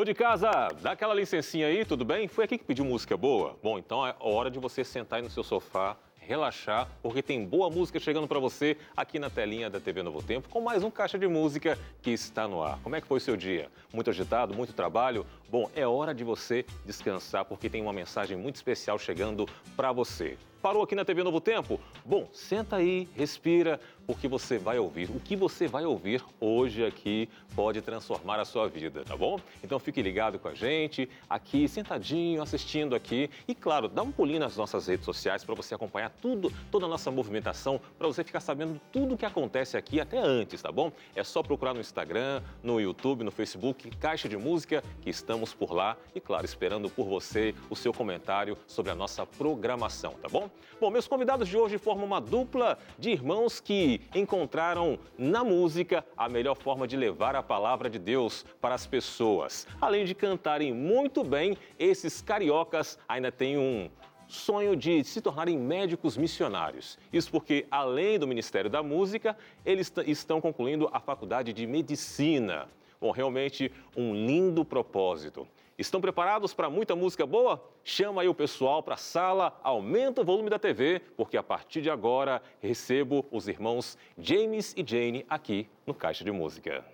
Ô de casa, dá aquela licencinha aí, tudo bem? Foi aqui que pediu música boa? Bom, então é hora de você sentar aí no seu sofá, relaxar, porque tem boa música chegando para você aqui na telinha da TV Novo Tempo, com mais um caixa de música que está no ar. Como é que foi o seu dia? Muito agitado, muito trabalho? Bom, é hora de você descansar, porque tem uma mensagem muito especial chegando para você. Parou aqui na TV Novo Tempo? Bom, senta aí, respira, porque você vai ouvir. O que você vai ouvir hoje aqui pode transformar a sua vida, tá bom? Então fique ligado com a gente, aqui sentadinho, assistindo aqui. E claro, dá um pulinho nas nossas redes sociais para você acompanhar tudo, toda a nossa movimentação, para você ficar sabendo tudo o que acontece aqui até antes, tá bom? É só procurar no Instagram, no YouTube, no Facebook, Caixa de Música, que estamos por lá. E claro, esperando por você o seu comentário sobre a nossa programação, tá bom? Bom, meus convidados de hoje formam uma dupla de irmãos que encontraram na música a melhor forma de levar a palavra de Deus para as pessoas. Além de cantarem muito bem, esses cariocas ainda têm um sonho de se tornarem médicos missionários. Isso porque, além do Ministério da Música, eles estão concluindo a faculdade de Medicina. Bom, realmente um lindo propósito. Estão preparados para muita música boa? Chama aí o pessoal para a sala, aumenta o volume da TV, porque a partir de agora recebo os irmãos James e Jane aqui no Caixa de Música.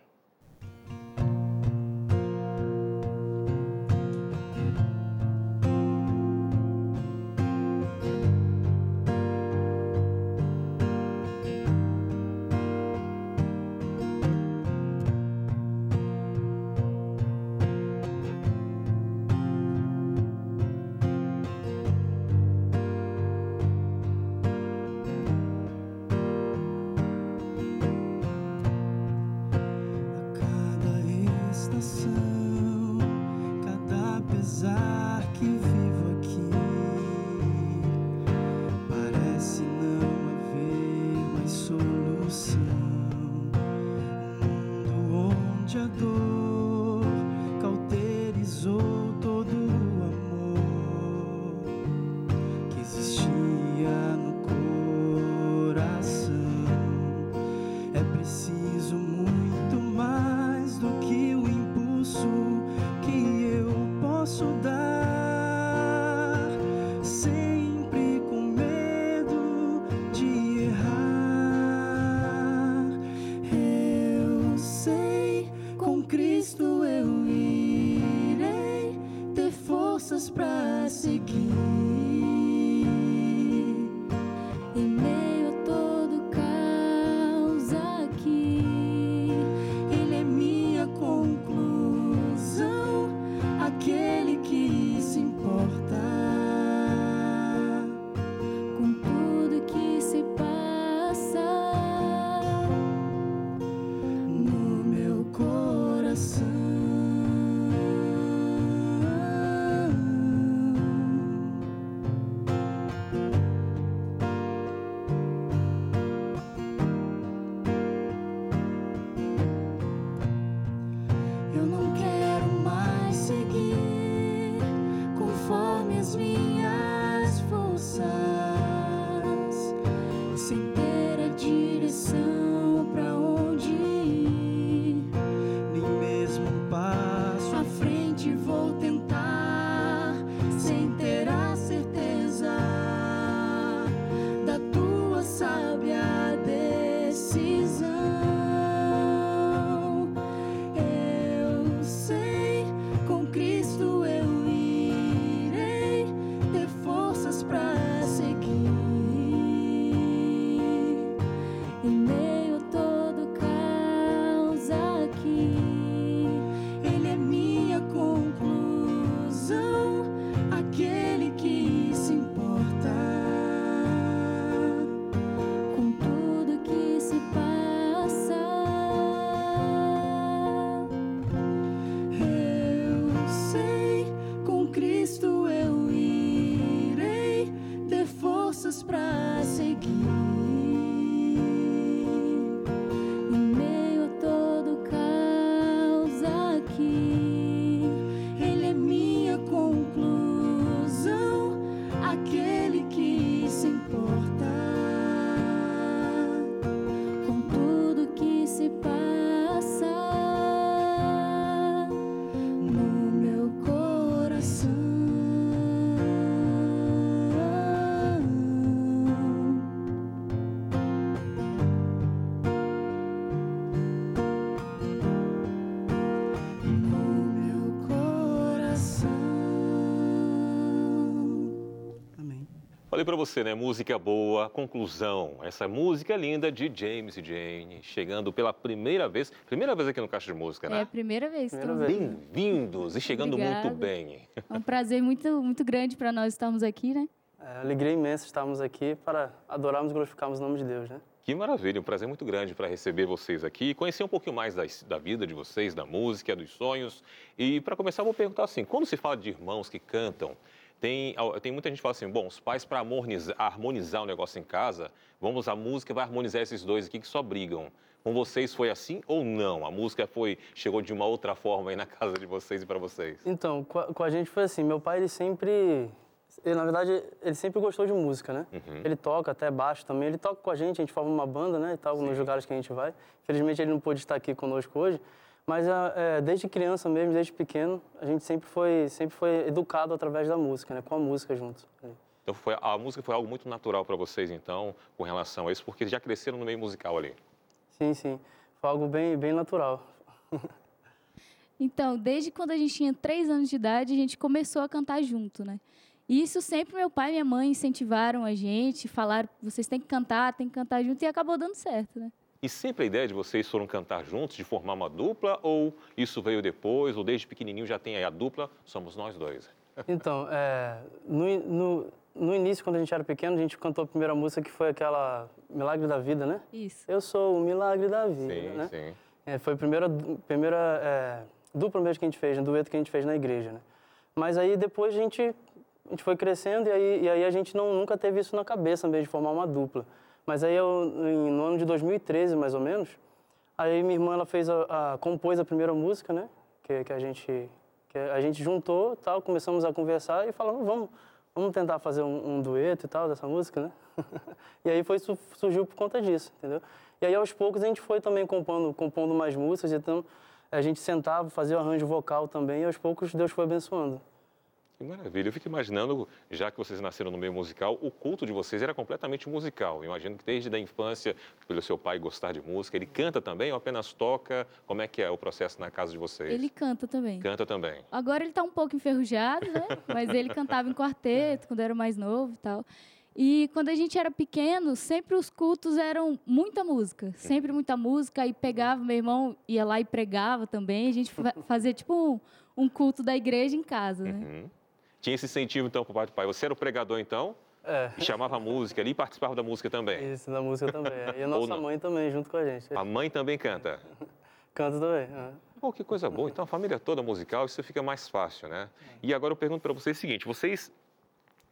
Para você, né? Música boa, conclusão. Essa música linda de James e Jane, chegando pela primeira vez. Primeira vez aqui no Caixa de Música, né? É a primeira vez. Bem-vindos e chegando Obrigada. muito bem. É um prazer muito, muito grande para nós estarmos aqui, né? É, alegria imensa estarmos aqui para adorarmos e glorificarmos o nome de Deus, né? Que maravilha, um prazer muito grande para receber vocês aqui e conhecer um pouquinho mais da, da, vida de vocês, da música, dos sonhos. E para começar, eu vou perguntar assim: quando se fala de irmãos que cantam, tem, tem muita gente que fala assim: bom, os pais, para harmonizar, harmonizar o negócio em casa, vamos, a música vai harmonizar esses dois aqui que só brigam. Com vocês foi assim ou não? A música foi chegou de uma outra forma aí na casa de vocês e para vocês? Então, com a, com a gente foi assim: meu pai, ele sempre ele, na verdade, ele sempre gostou de música, né? Uhum. Ele toca até baixo também. Ele toca com a gente, a gente forma uma banda, né? E tal, nos lugares que a gente vai. Infelizmente, ele não pôde estar aqui conosco hoje. Mas é, desde criança mesmo, desde pequeno, a gente sempre foi, sempre foi educado através da música, né? Com a música junto. Então, foi, a música foi algo muito natural para vocês, então, com relação a isso, porque já cresceram no meio musical ali. Sim, sim. Foi algo bem, bem natural. então, desde quando a gente tinha três anos de idade, a gente começou a cantar junto, né? E isso sempre meu pai e minha mãe incentivaram a gente, falaram, vocês têm que cantar, têm que cantar junto, e acabou dando certo, né? E sempre a ideia de vocês foram cantar juntos, de formar uma dupla, ou isso veio depois, ou desde pequenininho já tem aí a dupla, somos nós dois? Então, é, no, no, no, início, quando a gente era pequeno, a gente cantou a primeira música que foi aquela Milagre da Vida, né? Isso. Eu sou o Milagre da Vida, sim, né? Sim, é, Foi a primeira, primeira é, dupla mesmo que a gente fez, um dueto que a gente fez na igreja, né? Mas aí depois a gente a gente foi crescendo e aí, e aí a gente não, nunca teve isso na cabeça mesmo, de formar uma dupla. Mas aí eu, no ano de 2013, mais ou menos, aí minha irmã ela fez a, a compôs a primeira música, né? Que, que a gente que a gente juntou, tal, começamos a conversar e falamos, vamos, vamos tentar fazer um, um dueto e tal dessa música, né? e aí foi surgiu por conta disso, entendeu? E aí aos poucos a gente foi também compondo, compondo mais músicas, então a gente sentava, fazia o arranjo vocal também e aos poucos Deus foi abençoando. Que maravilha. Eu fico imaginando, já que vocês nasceram no meio musical, o culto de vocês era completamente musical. Imagino que desde a infância, pelo seu pai gostar de música, ele canta também ou apenas toca? Como é que é o processo na casa de vocês? Ele canta também. Canta também. Agora ele está um pouco enferrujado, né? Mas ele cantava em quarteto quando era mais novo e tal. E quando a gente era pequeno, sempre os cultos eram muita música, sempre muita música. Aí pegava, meu irmão ia lá e pregava também. A gente fazia tipo um, um culto da igreja em casa, né? Uhum. Tinha esse incentivo, então, por parte do pai. Você era o pregador, então? É. E chamava a música ali e participava da música também? Isso, da música também. E a nossa mãe também, junto com a gente. A mãe também canta? canta também. É. Oh, que coisa boa. Então, a família toda musical, isso fica mais fácil, né? E agora eu pergunto para vocês o seguinte, vocês...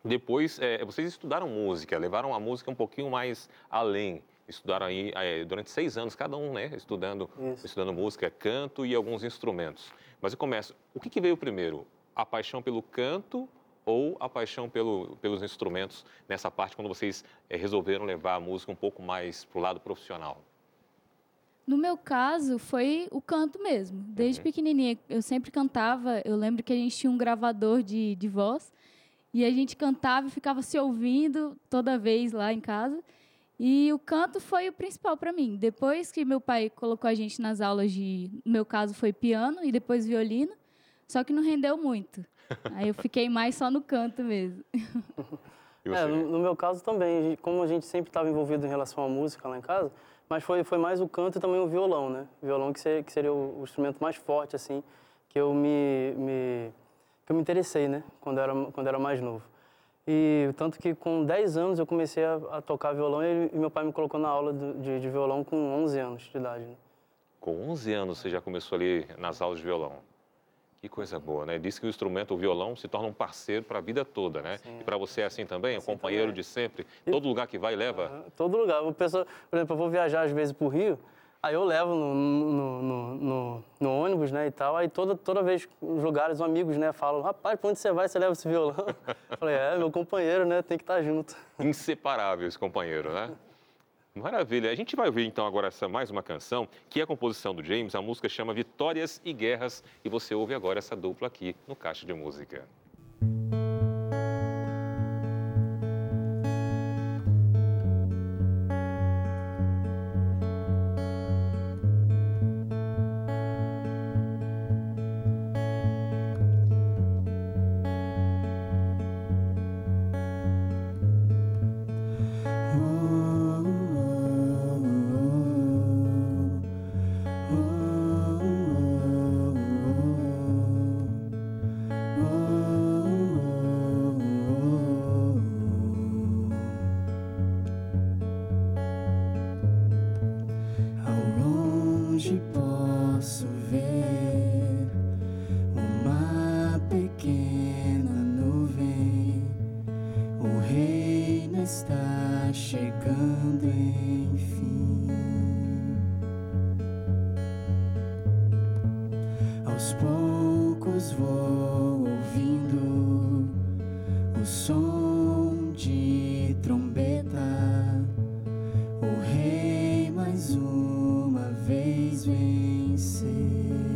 Depois, é, vocês estudaram música, levaram a música um pouquinho mais além. Estudaram aí é, durante seis anos, cada um, né? Estudando, estudando música, canto e alguns instrumentos. Mas eu começo, o que, que veio primeiro? A paixão pelo canto ou a paixão pelo, pelos instrumentos nessa parte, quando vocês é, resolveram levar a música um pouco mais para o lado profissional? No meu caso, foi o canto mesmo. Desde uhum. pequenininha, eu sempre cantava. Eu lembro que a gente tinha um gravador de, de voz e a gente cantava e ficava se ouvindo toda vez lá em casa. E o canto foi o principal para mim. Depois que meu pai colocou a gente nas aulas de, no meu caso foi piano e depois violino, só que não rendeu muito. Aí eu fiquei mais só no canto mesmo. É, no, meu caso também, como a gente sempre estava envolvido em relação à música lá em casa, mas foi, foi mais o canto e também o violão, né? O violão que seria, que seria o, o, instrumento mais forte, assim, que eu me, me, que eu me interessei, né? Quando era, quando era mais novo. E tanto que com 10 anos eu comecei a, a tocar violão e, e, meu pai me colocou na aula de, de, de violão com 11 anos de idade. Né? Com 11 anos você já começou ali nas aulas de violão? Que coisa boa, né? Diz que o instrumento, o violão, se torna um parceiro para a vida toda, né? Sim. E para você é assim também? Assim um companheiro também. de sempre? Todo lugar que vai, leva? Uhum. Todo lugar. Por exemplo, eu vou viajar às vezes para o Rio, aí eu levo no, no, no, no, ônibus, né, e tal. Aí toda, toda vez nos lugares, os amigos, né, falam, rapaz, para onde você vai, você leva esse violão? eu falei, é, meu companheiro, né, tem que estar tá junto. Inseparável esse companheiro, né? Maravilha. A gente vai ouvir então agora essa mais uma canção, que é a composição do James. A música chama Vitórias e Guerras e você ouve agora essa dupla aqui no Caixa de Música. James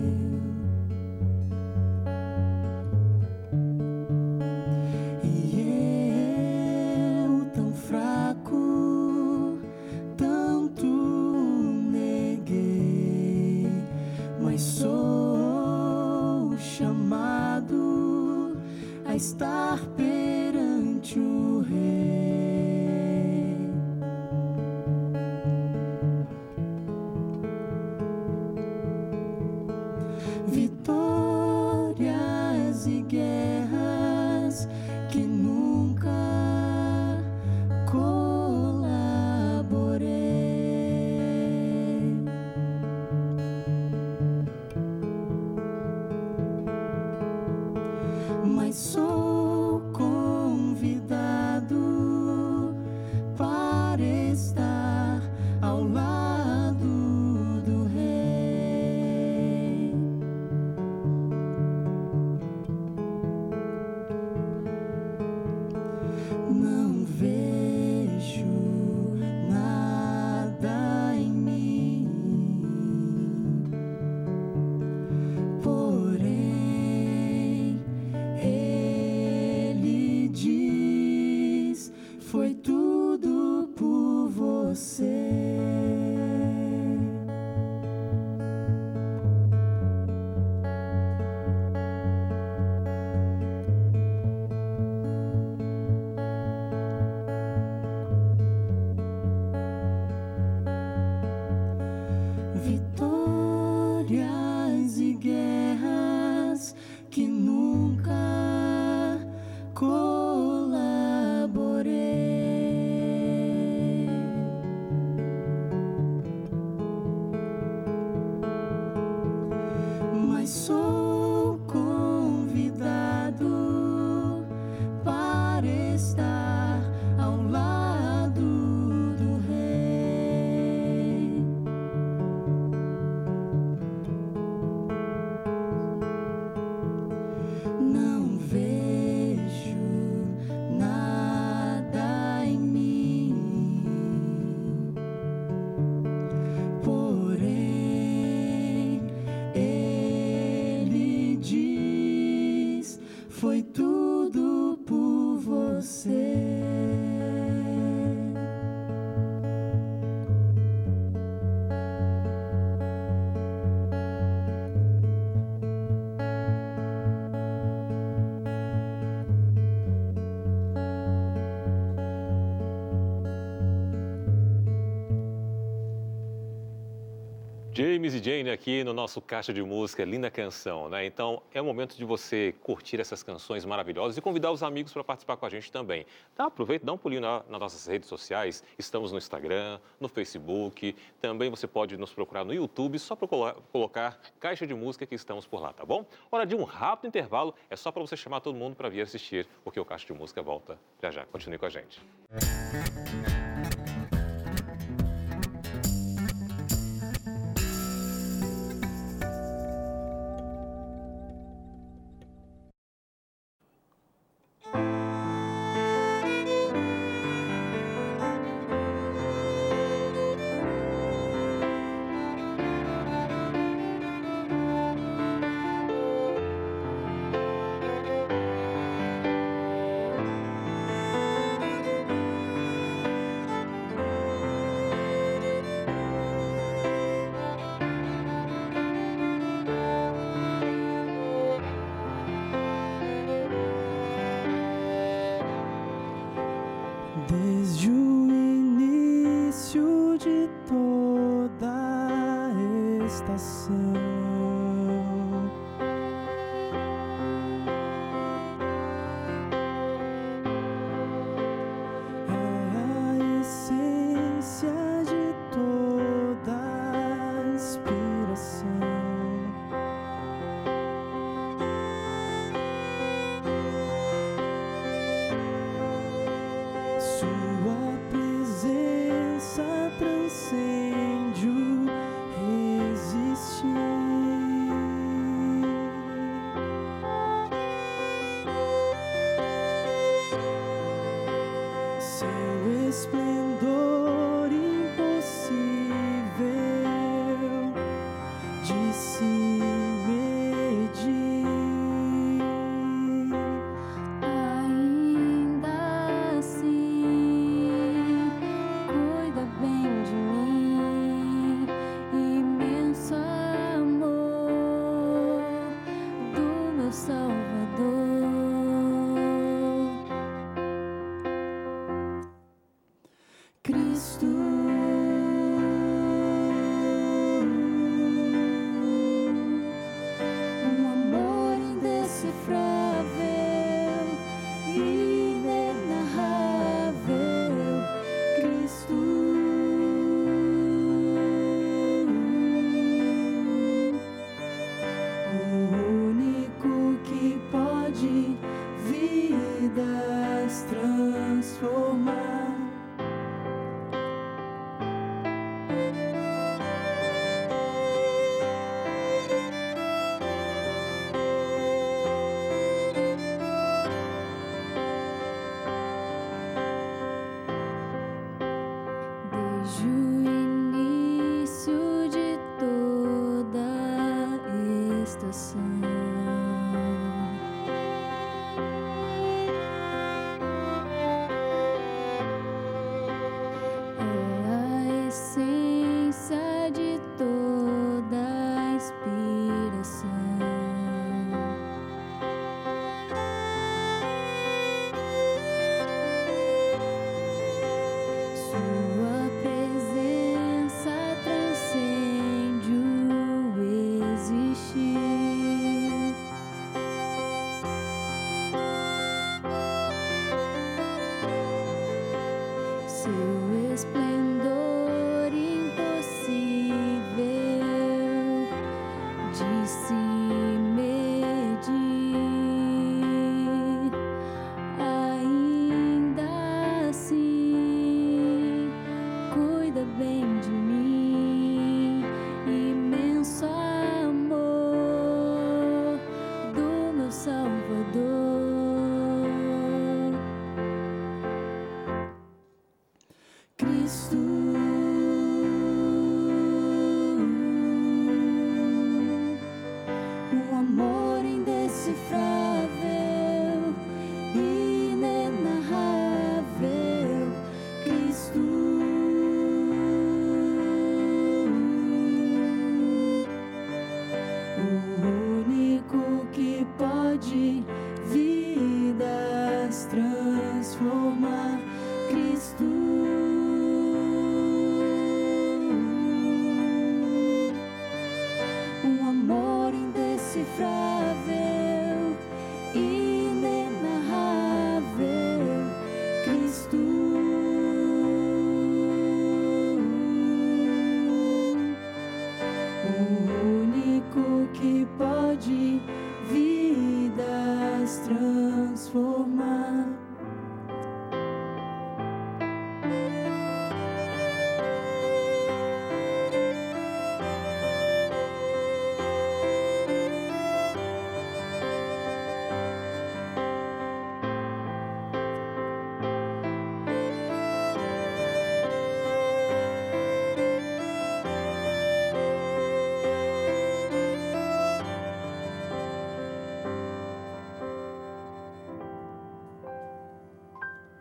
e Jane aqui no nosso Caixa de Música, linda canção, né? Então é o momento de você curtir essas canções maravilhosas e convidar os amigos para participar com a gente também. Tá? Aproveita, dá um pulinho na, nas nossas redes sociais, estamos no Instagram, no Facebook, também você pode nos procurar no YouTube, só para colocar Caixa de Música que estamos por lá, tá bom? Hora de um rápido intervalo, é só para você chamar todo mundo para vir assistir, porque o Caixa de Música volta já já. Continue com a gente. Música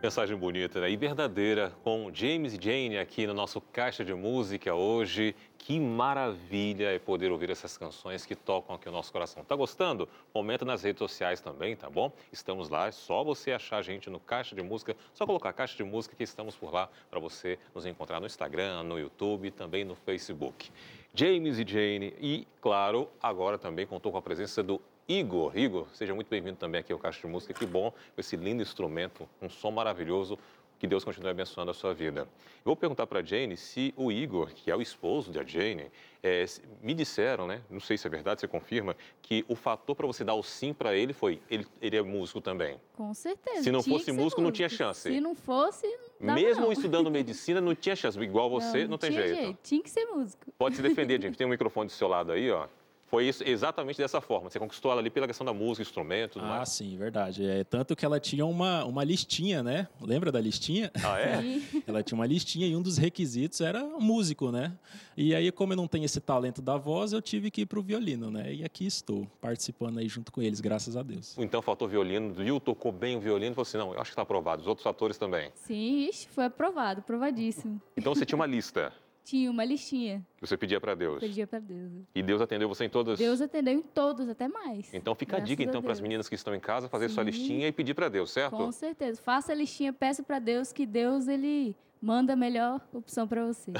Mensagem bonita né? e verdadeira com James e Jane aqui no nosso Caixa de Música hoje. Que maravilha é poder ouvir essas canções que tocam aqui o nosso coração. Tá gostando? Comenta nas redes sociais também, tá bom? Estamos lá, é só você achar a gente no Caixa de Música, só colocar Caixa de Música que estamos por lá para você nos encontrar no Instagram, no YouTube e também no Facebook. James e Jane e, claro, agora também contou com a presença do Igor. Igor, seja muito bem-vindo também aqui ao Caixa de Música. Que bom, com esse lindo instrumento, um som maravilhoso. Que Deus continue abençoando a sua vida. Eu vou perguntar para a Jane se o Igor, que é o esposo da Jane, é, me disseram, né? Não sei se é verdade, você confirma, que o fator para você dar o sim para ele foi ele, ele é músico também. Com certeza. Se não fosse ser músico, não tinha chance. Se não fosse, não Mesmo não. estudando medicina, não tinha chance. Igual você, não, tem tinha jeito. Tinha que ser músico. Pode se defender, gente. Tem um microfone do seu lado aí, ó. Foi isso, exatamente dessa forma. Você conquistou ela ali pela questão da música, instrumento, tudo Ah, mais. sim, verdade. É, tanto que ela tinha uma, uma listinha, né? Lembra da listinha? Ah, é? E Ela tinha uma listinha e um dos requisitos era músico, né? E aí, como eu não tenho esse talento da voz, eu tive que ir pro violino, né? E aqui estou, participando aí junto com eles, graças a Deus. Então faltou violino. Viu, tocou bem o violino. Falou assim, não, eu acho que está aprovado. Os outros fatores também. Sim, ixi, foi aprovado, aprovadíssimo. Então você tinha uma lista Tinha uma listinha, você pedia para Deus. pedia para Deus. E Deus atendeu você em todas. Deus atendeu em todos, até mais. Então fica a Graças dica a então para as meninas que estão em casa fazer sua Sim. listinha e pedir para Deus, certo? Com certeza. Faça a listinha, peça para Deus que Deus ele manda a melhor opção para você.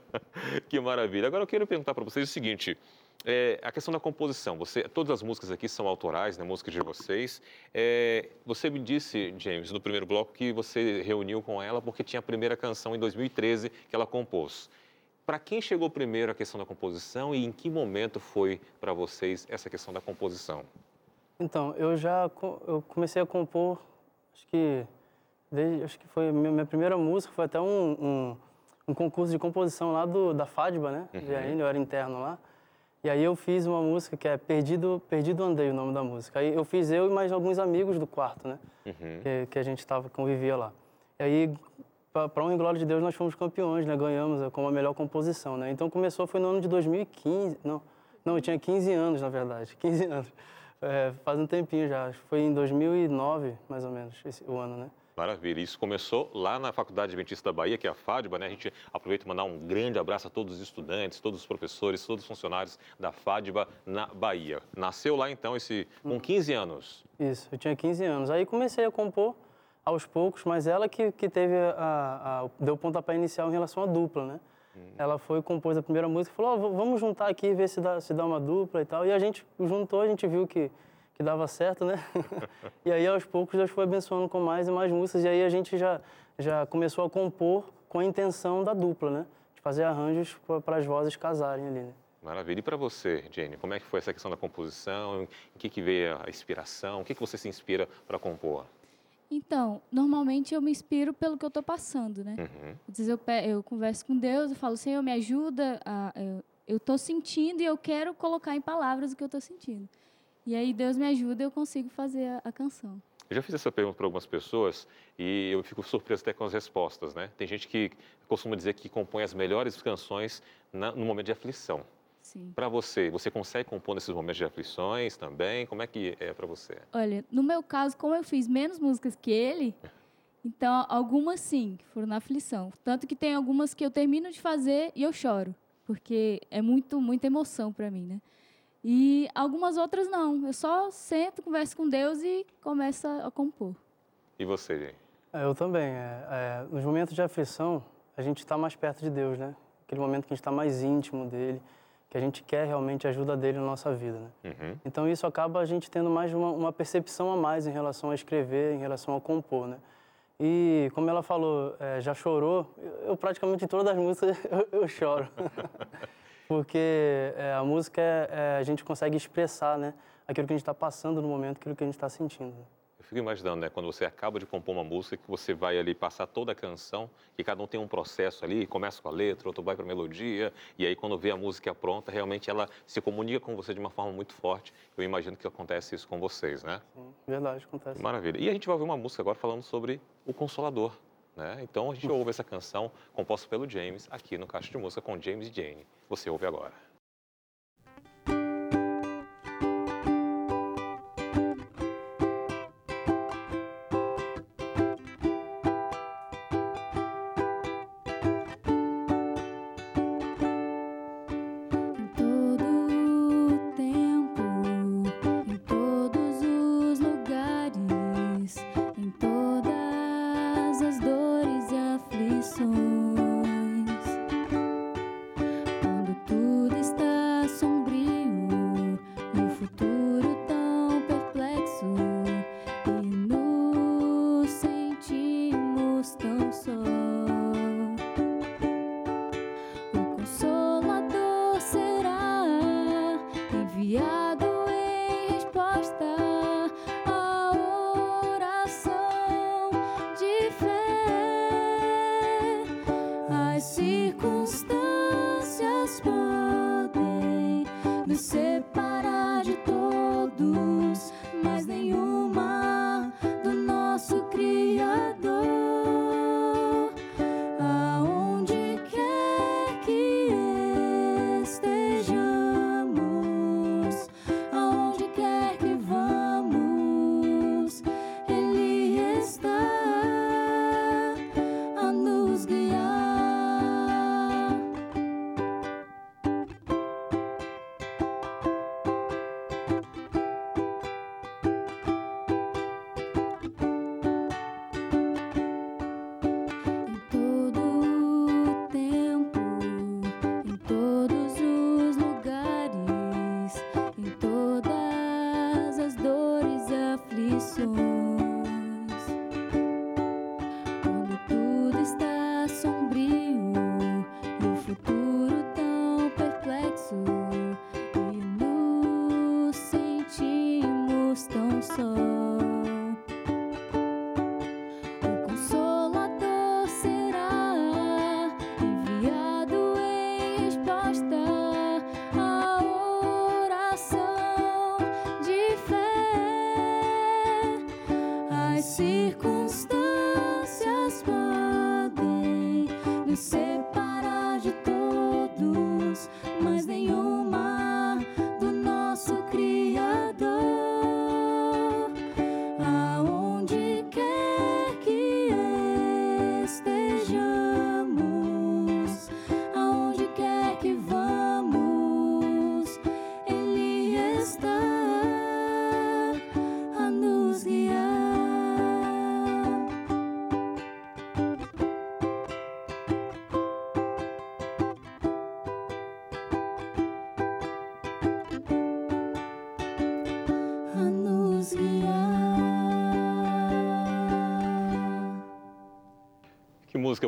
que maravilha. Agora eu quero perguntar para vocês o seguinte: é, a questão da composição. Você, todas as músicas aqui são autorais, né? Músicas de vocês. É, você me disse, James, no primeiro bloco que você reuniu com ela porque tinha a primeira canção em 2013 que ela compôs. Para quem chegou primeiro a questão da composição e em que momento foi para vocês essa questão da composição? Então, eu já eu comecei a compor, acho que desde, acho que foi minha, primeira música, foi até um, um, um concurso de composição lá do, da FADBA, né? De ainda, eu era interno lá. E aí eu fiz uma música que é Perdido, Perdido Andei, o nome da música. Aí eu fiz eu e mais alguns amigos do quarto, né? Uhum. Que, que a gente tava, convivia lá. E aí, para honra e glória de Deus, nós fomos campeões, né? Ganhamos eh, como a melhor composição, né? Então começou, foi no ano de 2015, não, não, eu tinha 15 anos, na verdade, 15 anos. É, faz um tempinho já, foi em 2009, mais ou menos, esse, o ano, né? Maravilha. Isso começou lá na Faculdade Adventista da Bahia, que é a FADBA, né? A gente aproveita e mandar um grande abraço a todos os estudantes, todos os professores, todos os funcionários da FADBA na Bahia. Nasceu lá então esse com 15 anos. Isso, eu tinha 15 anos. Aí comecei a compor aos poucos, mas ela que, que teve a, a deu o pontapé inicial em relação à dupla, né? Ela foi compôs a primeira música e falou: oh, vamos juntar aqui ver se dá, se dá uma dupla e tal. E a gente juntou, a gente viu que que dava certo, né? e aí aos poucos Deus foi abençoando com mais e mais músicas e aí a gente já já começou a compor com a intenção da dupla, né? De fazer arranjos para as vozes casarem ali, né? Maravilha. E para você, Jane, como é que foi essa questão da composição? Em que, que veio a inspiração? O que, que você se inspira para compor? Então, normalmente eu me inspiro pelo que eu estou passando, né? Uhum. Às vezes eu, eu converso com Deus, eu falo, Senhor, me ajuda. A, eu estou sentindo e eu quero colocar em palavras o que eu estou sentindo. E aí Deus me ajuda eu consigo fazer a, a canção. Eu já fiz essa pergunta para algumas pessoas e eu fico surpreso até com as respostas, né? Tem gente que costuma dizer que compõe as melhores canções na, no momento de aflição. Sim. Para você, você consegue compor nesses momentos de aflições também? Como é que é para você? Olha, no meu caso, como eu fiz menos músicas que ele, então algumas sim, que foram na aflição. Tanto que tem algumas que eu termino de fazer e eu choro, porque é muito, muita emoção para mim, né? E algumas outras não. Eu só sento, converso com Deus e começo a compor. E você, Jay? É, eu também. É, é, nos momentos de aflição, a gente está mais perto de Deus, né? Aquele momento que a gente está mais íntimo dele, que a gente quer realmente a ajuda dele na nossa vida, né? Uhum. Então isso acaba a gente tendo mais uma, uma, percepção a mais em relação a escrever, em relação a compor, né? E como ela falou, é, já chorou, eu, eu, praticamente em todas as músicas eu, eu choro. porque é, a música é, é, a gente consegue expressar, né, aquilo que a gente está passando no momento, aquilo que a gente está sentindo. Eu fico imaginando, né, quando você acaba de compor uma música, que você vai ali passar toda a canção, que cada um tem um processo ali, começa com a letra, outro vai para a melodia, e aí quando vê a música pronta, realmente ela se comunica com você de uma forma muito forte. Eu imagino que acontece isso com vocês, né? Sim, verdade, acontece. Maravilha. E a gente vai ouvir uma música agora falando sobre o Consolador. Né? Então a gente ouve essa canção composta pelo James aqui no Caixa de Música com James e Jane. Você ouve agora.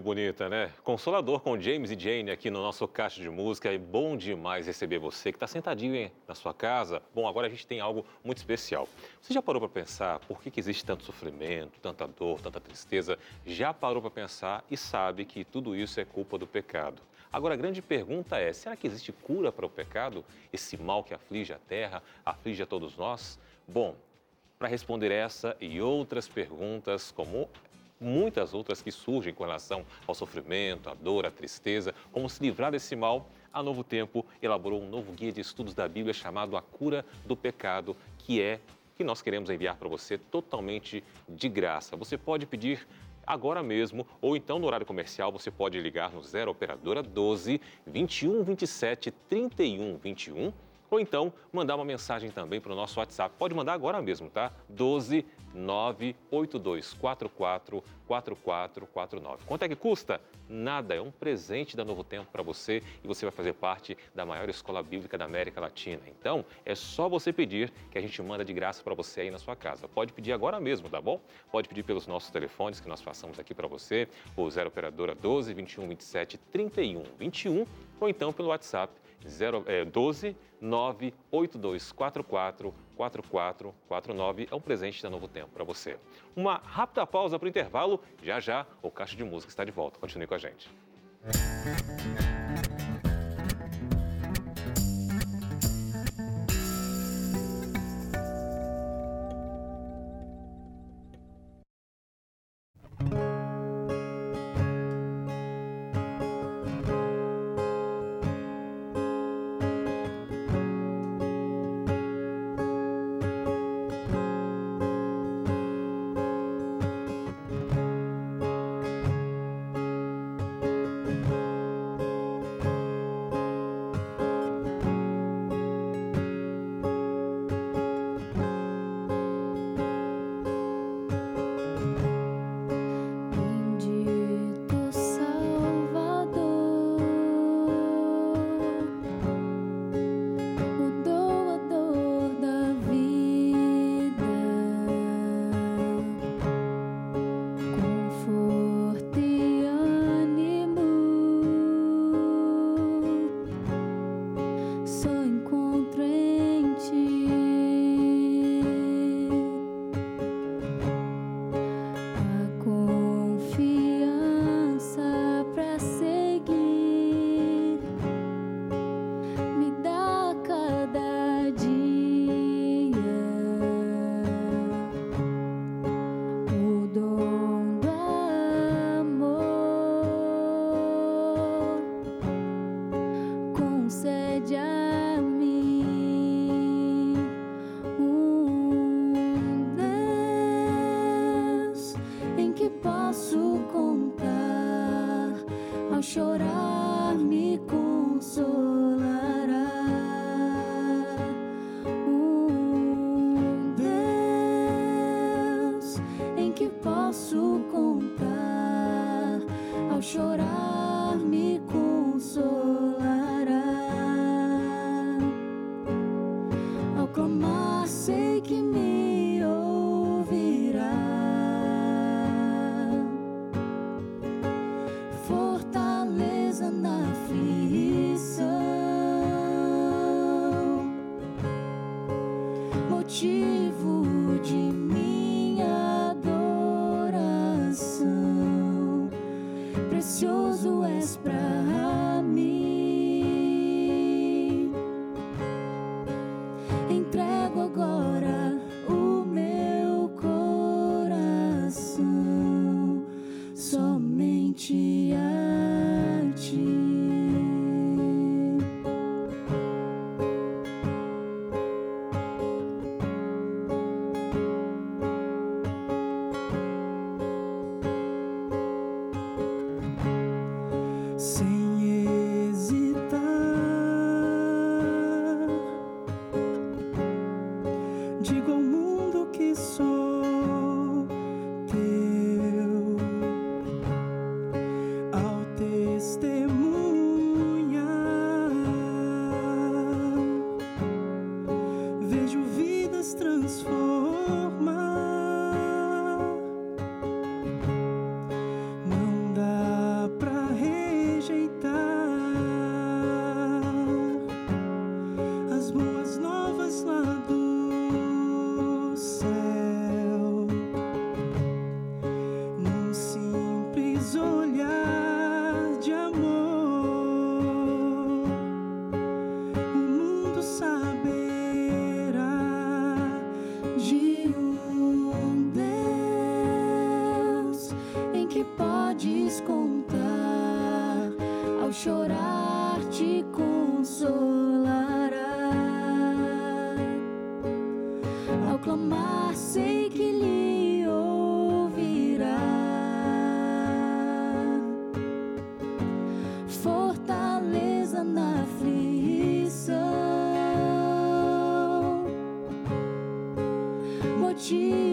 Música bonita, né? Consolador com James e Jane aqui no nosso Caixa de Música. É bom demais receber você que está sentadinho hein, na sua casa. Bom, agora a gente tem algo muito especial. Você já parou para pensar por que, que existe tanto sofrimento, tanta dor, tanta tristeza? Já parou para pensar e sabe que tudo isso é culpa do pecado. Agora, a grande pergunta é: será que existe cura para o pecado? Esse mal que aflige a terra, aflige a todos nós? Bom, para responder essa e outras perguntas, como muitas outras que surgem com relação ao sofrimento, à dor, à tristeza, como se livrar desse mal, a Novo Tempo elaborou um novo guia de estudos da Bíblia chamado A Cura do Pecado, que é que nós queremos enviar para você totalmente de graça. Você pode pedir agora mesmo, ou então no horário comercial você pode ligar no 0 operadora 12 21 27 31 21 ou então mandar uma mensagem também para o nosso WhatsApp. Pode mandar agora mesmo, tá? 12 98244 4449. Quanto é que custa? Nada, é um presente da Novo Tempo para você e você vai fazer parte da maior escola bíblica da América Latina. Então, é só você pedir que a gente manda de graça para você aí na sua casa. Pode pedir agora mesmo, tá bom? Pode pedir pelos nossos telefones que nós passamos aqui para você, o 0 operadora 12 21 27 31 21 ou então pelo WhatsApp 0, é, 12 98244 4449 é um presente da Novo Tempo para você. Uma rápida pausa para o intervalo. Já já o Caixa de Música está de volta. Continue com a gente. sentia. 雨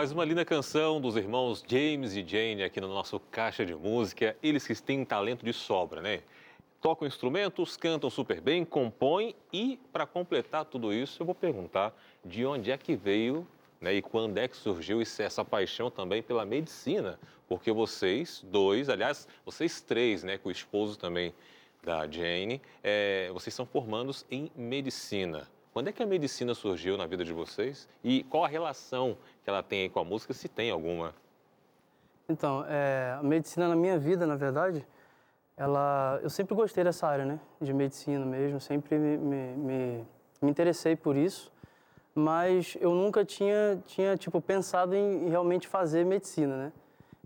Mais uma linda canção dos irmãos James e Jane aqui no nosso Caixa de Música. Eles que têm talento de sobra, né? Tocam instrumentos, cantam super bem, compõem e, para completar tudo isso, eu vou perguntar de onde é que veio né, e quando é que surgiu essa paixão também pela medicina. Porque vocês dois, aliás, vocês três, né, com o esposo também da Jane, é, vocês são formandos em medicina. Quando é que a medicina surgiu na vida de vocês? E qual a relação ela tem aí com a música, se tem alguma? Então, é, a medicina na minha vida, na verdade, ela, eu sempre gostei dessa área, né? De medicina mesmo, sempre me, me, me, me interessei por isso, mas eu nunca tinha, tinha tipo, pensado em, realmente fazer medicina, né?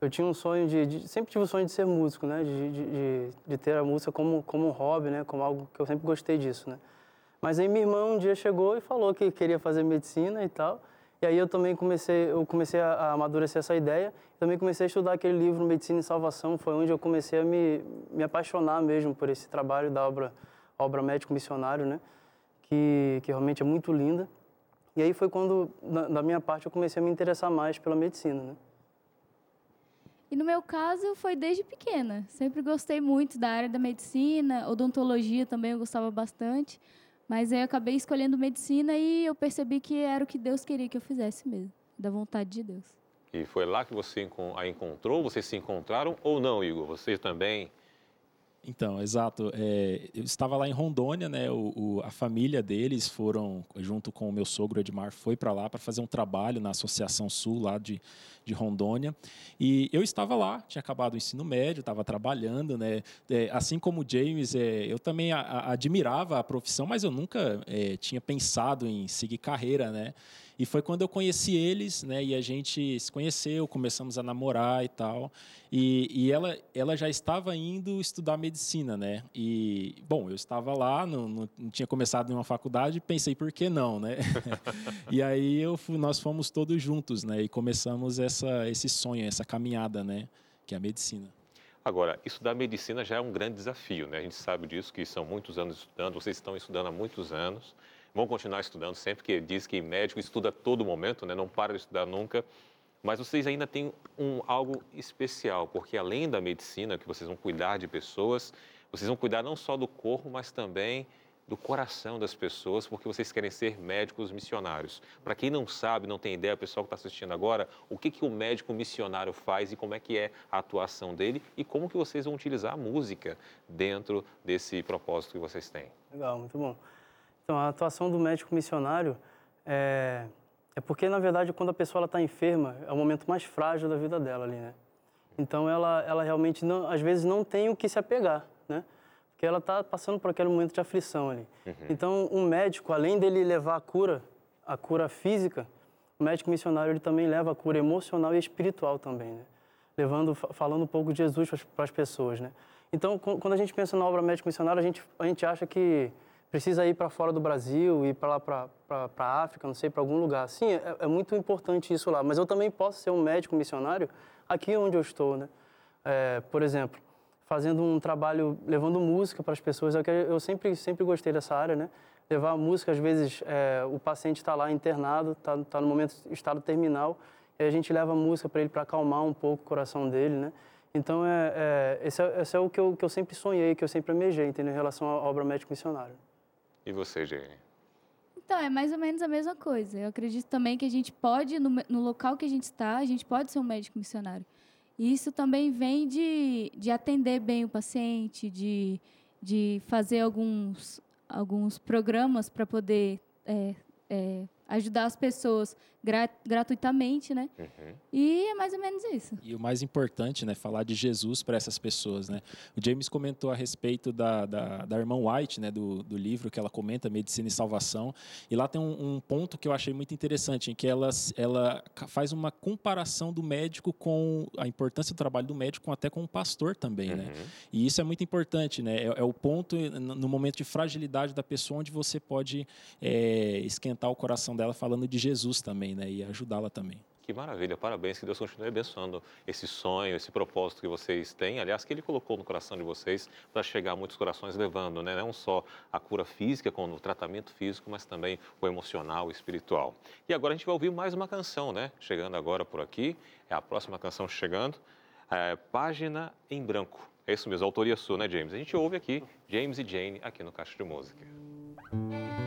Eu tinha um sonho de, de- sempre tive o sonho de ser músico, né? De, de, de ter a música como, como um hobby, né? Como algo que eu sempre gostei disso, né? Mas aí minha irmã um dia chegou e falou que queria fazer medicina e tal. E aí eu também comecei, eu comecei a amadurecer essa ideia. Também comecei a estudar aquele livro Medicina e Salvação. Foi onde eu comecei a me, me apaixonar mesmo por esse trabalho da obra, obra médico missionário, né? Que, que realmente é muito linda. E aí foi quando, da, da minha parte, eu comecei a me interessar mais pela medicina, né? E no meu caso foi desde pequena. Sempre gostei muito da área da medicina, odontologia também eu gostava bastante. Mas aí eu acabei escolhendo medicina e eu percebi que era o que Deus queria que eu fizesse mesmo, da vontade de Deus. E foi lá que você a encontrou? Vocês se encontraram ou não, Igor? Você também? Então, exato. É, eu estava lá em Rondônia, né? O, o- a família deles foram, junto com o meu sogro Edmar, foi para lá para fazer um trabalho na Associação Sul lá de, de Rondônia. E eu estava lá, tinha acabado o ensino médio, estava trabalhando, né? É, assim como o James, é, eu também a- a- admirava a profissão, mas eu nunca é, tinha pensado em seguir carreira, né? E foi quando eu conheci eles, né? E a gente se conheceu, começamos a namorar e tal. E, e ela, ela já estava indo estudar medicina, né? E, bom, eu estava lá, não, não, não tinha começado nenhuma faculdade, pensei, por que não, né? e aí eu fui- nós fomos todos juntos, né? E começamos essa, esse sonho, essa caminhada, né? Que é a medicina. Agora, estudar medicina já é um grande desafio, né? A gente sabe disso, que são muitos anos estudando, vocês estão estudando há muitos anos, vão continuar estudando sempre, porque diz que médico estuda a todo momento, né? Não para de estudar nunca. Mas vocês ainda têm um, algo especial, porque além da medicina, que vocês vão cuidar de pessoas, vocês vão cuidar não só do corpo, mas também do coração das pessoas, porque vocês querem ser médicos missionários. Para quem não sabe, não tem ideia, o pessoal que está assistindo agora, o que, que o médico missionário faz e como é que é a atuação dele e como que vocês vão utilizar a música dentro desse propósito que vocês têm. Legal, muito bom. Então, a atuação do médico missionário é, é porque, na verdade, quando a pessoa está enferma, é o momento mais frágil da vida dela ali, né? Então, ela, ela realmente, não, às vezes, não tem o que se apegar, né? Porque ela está passando por aquele momento de aflição ali. Então, um médico, além dele levar a cura, a cura física, o médico missionário ele também leva a cura emocional e espiritual também, né? levando, fa- falando um pouco de Jesus para as pessoas, né? Então, qu- quando a gente pensa na obra médico missionária, a gente, a gente acha que precisa ir para fora do Brasil, ir para lá para a África, não sei, para algum lugar. Sim, é, é muito importante isso lá, mas eu também posso ser um médico missionário aqui onde eu estou, né? É, por exemplo, fazendo um trabalho, levando música para as pessoas, é eu sempre, sempre gostei dessa área, né? Levar música, às vezes é, o paciente está lá internado, está tá no momento, estado terminal, e a gente leva música para ele para acalmar um pouco o coração dele, né? Então, é, é, esse, é, esse é o que eu, que eu sempre sonhei, que eu sempre amejei, entendeu? Em relação à obra médico-missionária. E você, Jane? Então, é mais ou menos a mesma coisa. Eu acredito também que a gente pode, no, no local que a gente está, a gente pode ser um médico missionário. Isso também vem de, de atender bem o paciente, de, de fazer alguns, alguns programas para poder é, é, ajudar as pessoas gra- gratuitamente, né? Uhum. E é mais ou menos isso. E o mais importante, né, falar de Jesus para essas pessoas, né? O James comentou a respeito da, da, da irmã White, né, do, do livro que ela comenta, Medicina e Salvação, e lá tem um, um ponto que eu achei muito interessante, em que ela, ela faz uma comparação do médico com a importância do trabalho do médico, até com o pastor também, né? Uhum. E isso é muito importante, né? É, é o ponto no no momento de fragilidade da pessoa onde você pode é, esquentar o coração dela falando de Jesus também, né? E ajudá-la também. Que maravilha, parabéns, que Deus continue abençoando esse sonho, esse propósito que vocês têm, aliás, que Ele colocou no coração de vocês para chegar a muitos corações, levando né, não só a cura física, com o tratamento físico, mas também o emocional e espiritual. E agora a gente vai ouvir mais uma canção, né? Chegando agora por aqui, é a próxima canção chegando, é, Página em Branco. É isso mesmo, autoria sua, né, James? A gente ouve aqui James e Jane aqui no Caixa de Música. Quem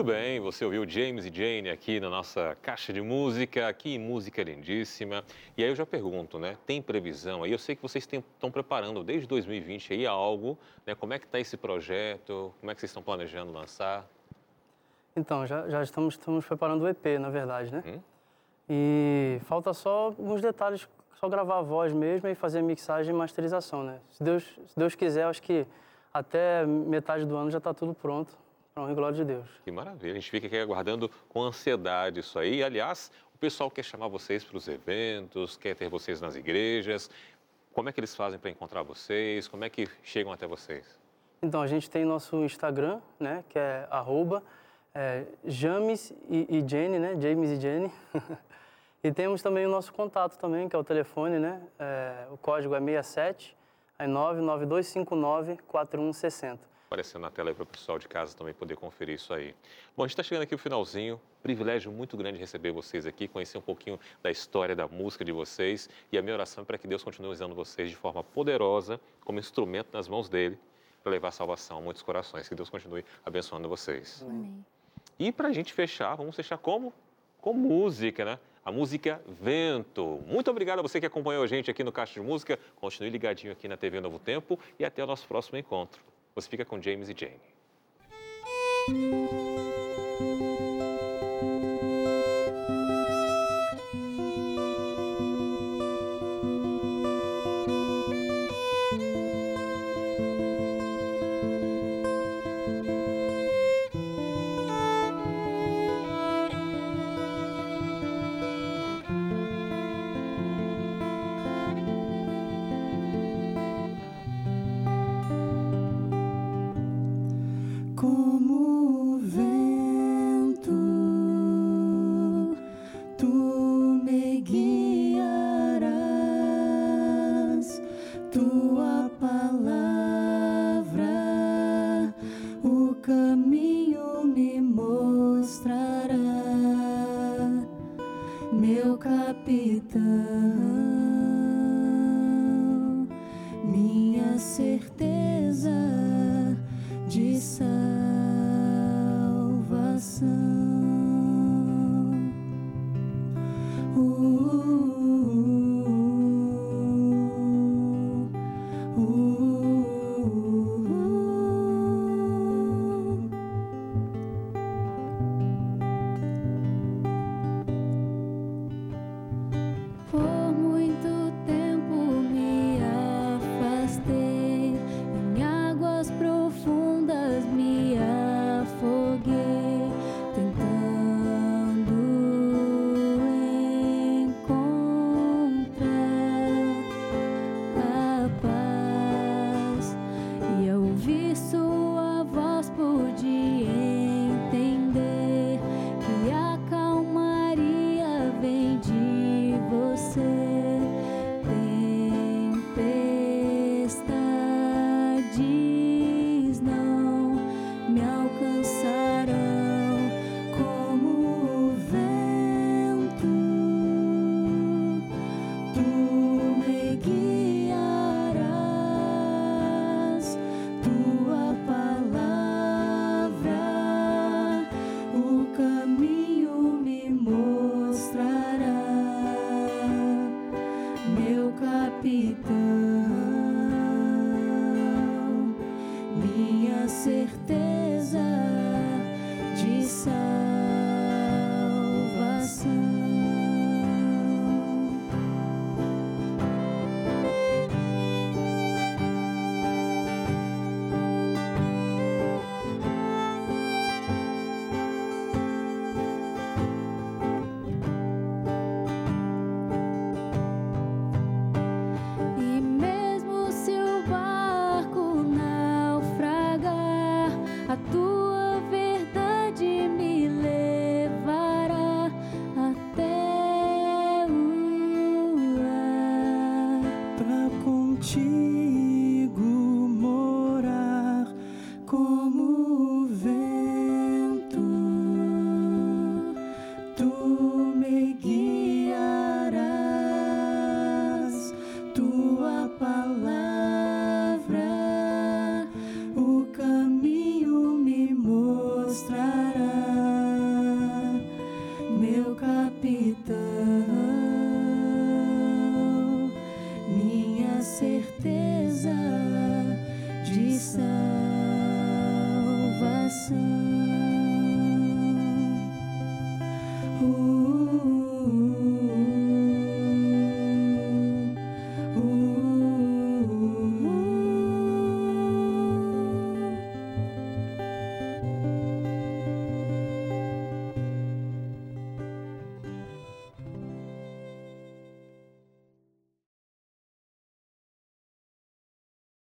Muito bem, você ouviu James e Jane aqui na nossa caixa de música, que música lindíssima. E aí eu já pergunto, né? Tem previsão aí? Eu sei que vocês estão preparando desde 2020 aí algo, né? Como é que está esse projeto? Como é que vocês estão planejando lançar? Então, já, já estamos, estamos preparando o EP, na verdade, né? Hum? E falta só alguns detalhes, só gravar a voz mesmo e fazer mixagem e masterização, né? Se Deus, se Deus quiser, acho que até metade do ano já está tudo pronto, para honra e glória de Deus. Que maravilha, a gente fica aqui aguardando com ansiedade isso aí. Aliás, o pessoal quer chamar vocês para os eventos, quer ter vocês nas igrejas. Como é que eles fazem para encontrar vocês? Como é que chegam até vocês? Então, a gente tem nosso Instagram, né? Que é arroba é, James e, e Jenny, né? James e Jenny. e temos também o nosso contato também, que é o telefone, né? É, o código é 67 aí 99259 4160. Aparecendo na tela aí para o pessoal de casa também poder conferir isso aí. Bom, a gente está chegando aqui no finalzinho. Privilégio muito grande receber vocês aqui, conhecer um pouquinho da história da música de vocês. E a minha oração é para que Deus continue usando vocês de forma poderosa, como instrumento nas mãos dele, para levar salvação a muitos corações. Que Deus continue abençoando vocês. Amém. E para a gente fechar, vamos fechar como? Com música, né? A música Vento. Muito obrigado a você que acompanhou a gente aqui no Caixa de Música. Continue ligadinho aqui na TV Novo Tempo e até o nosso próximo encontro. Você fica com James e Jane. Minha certeza de salvação.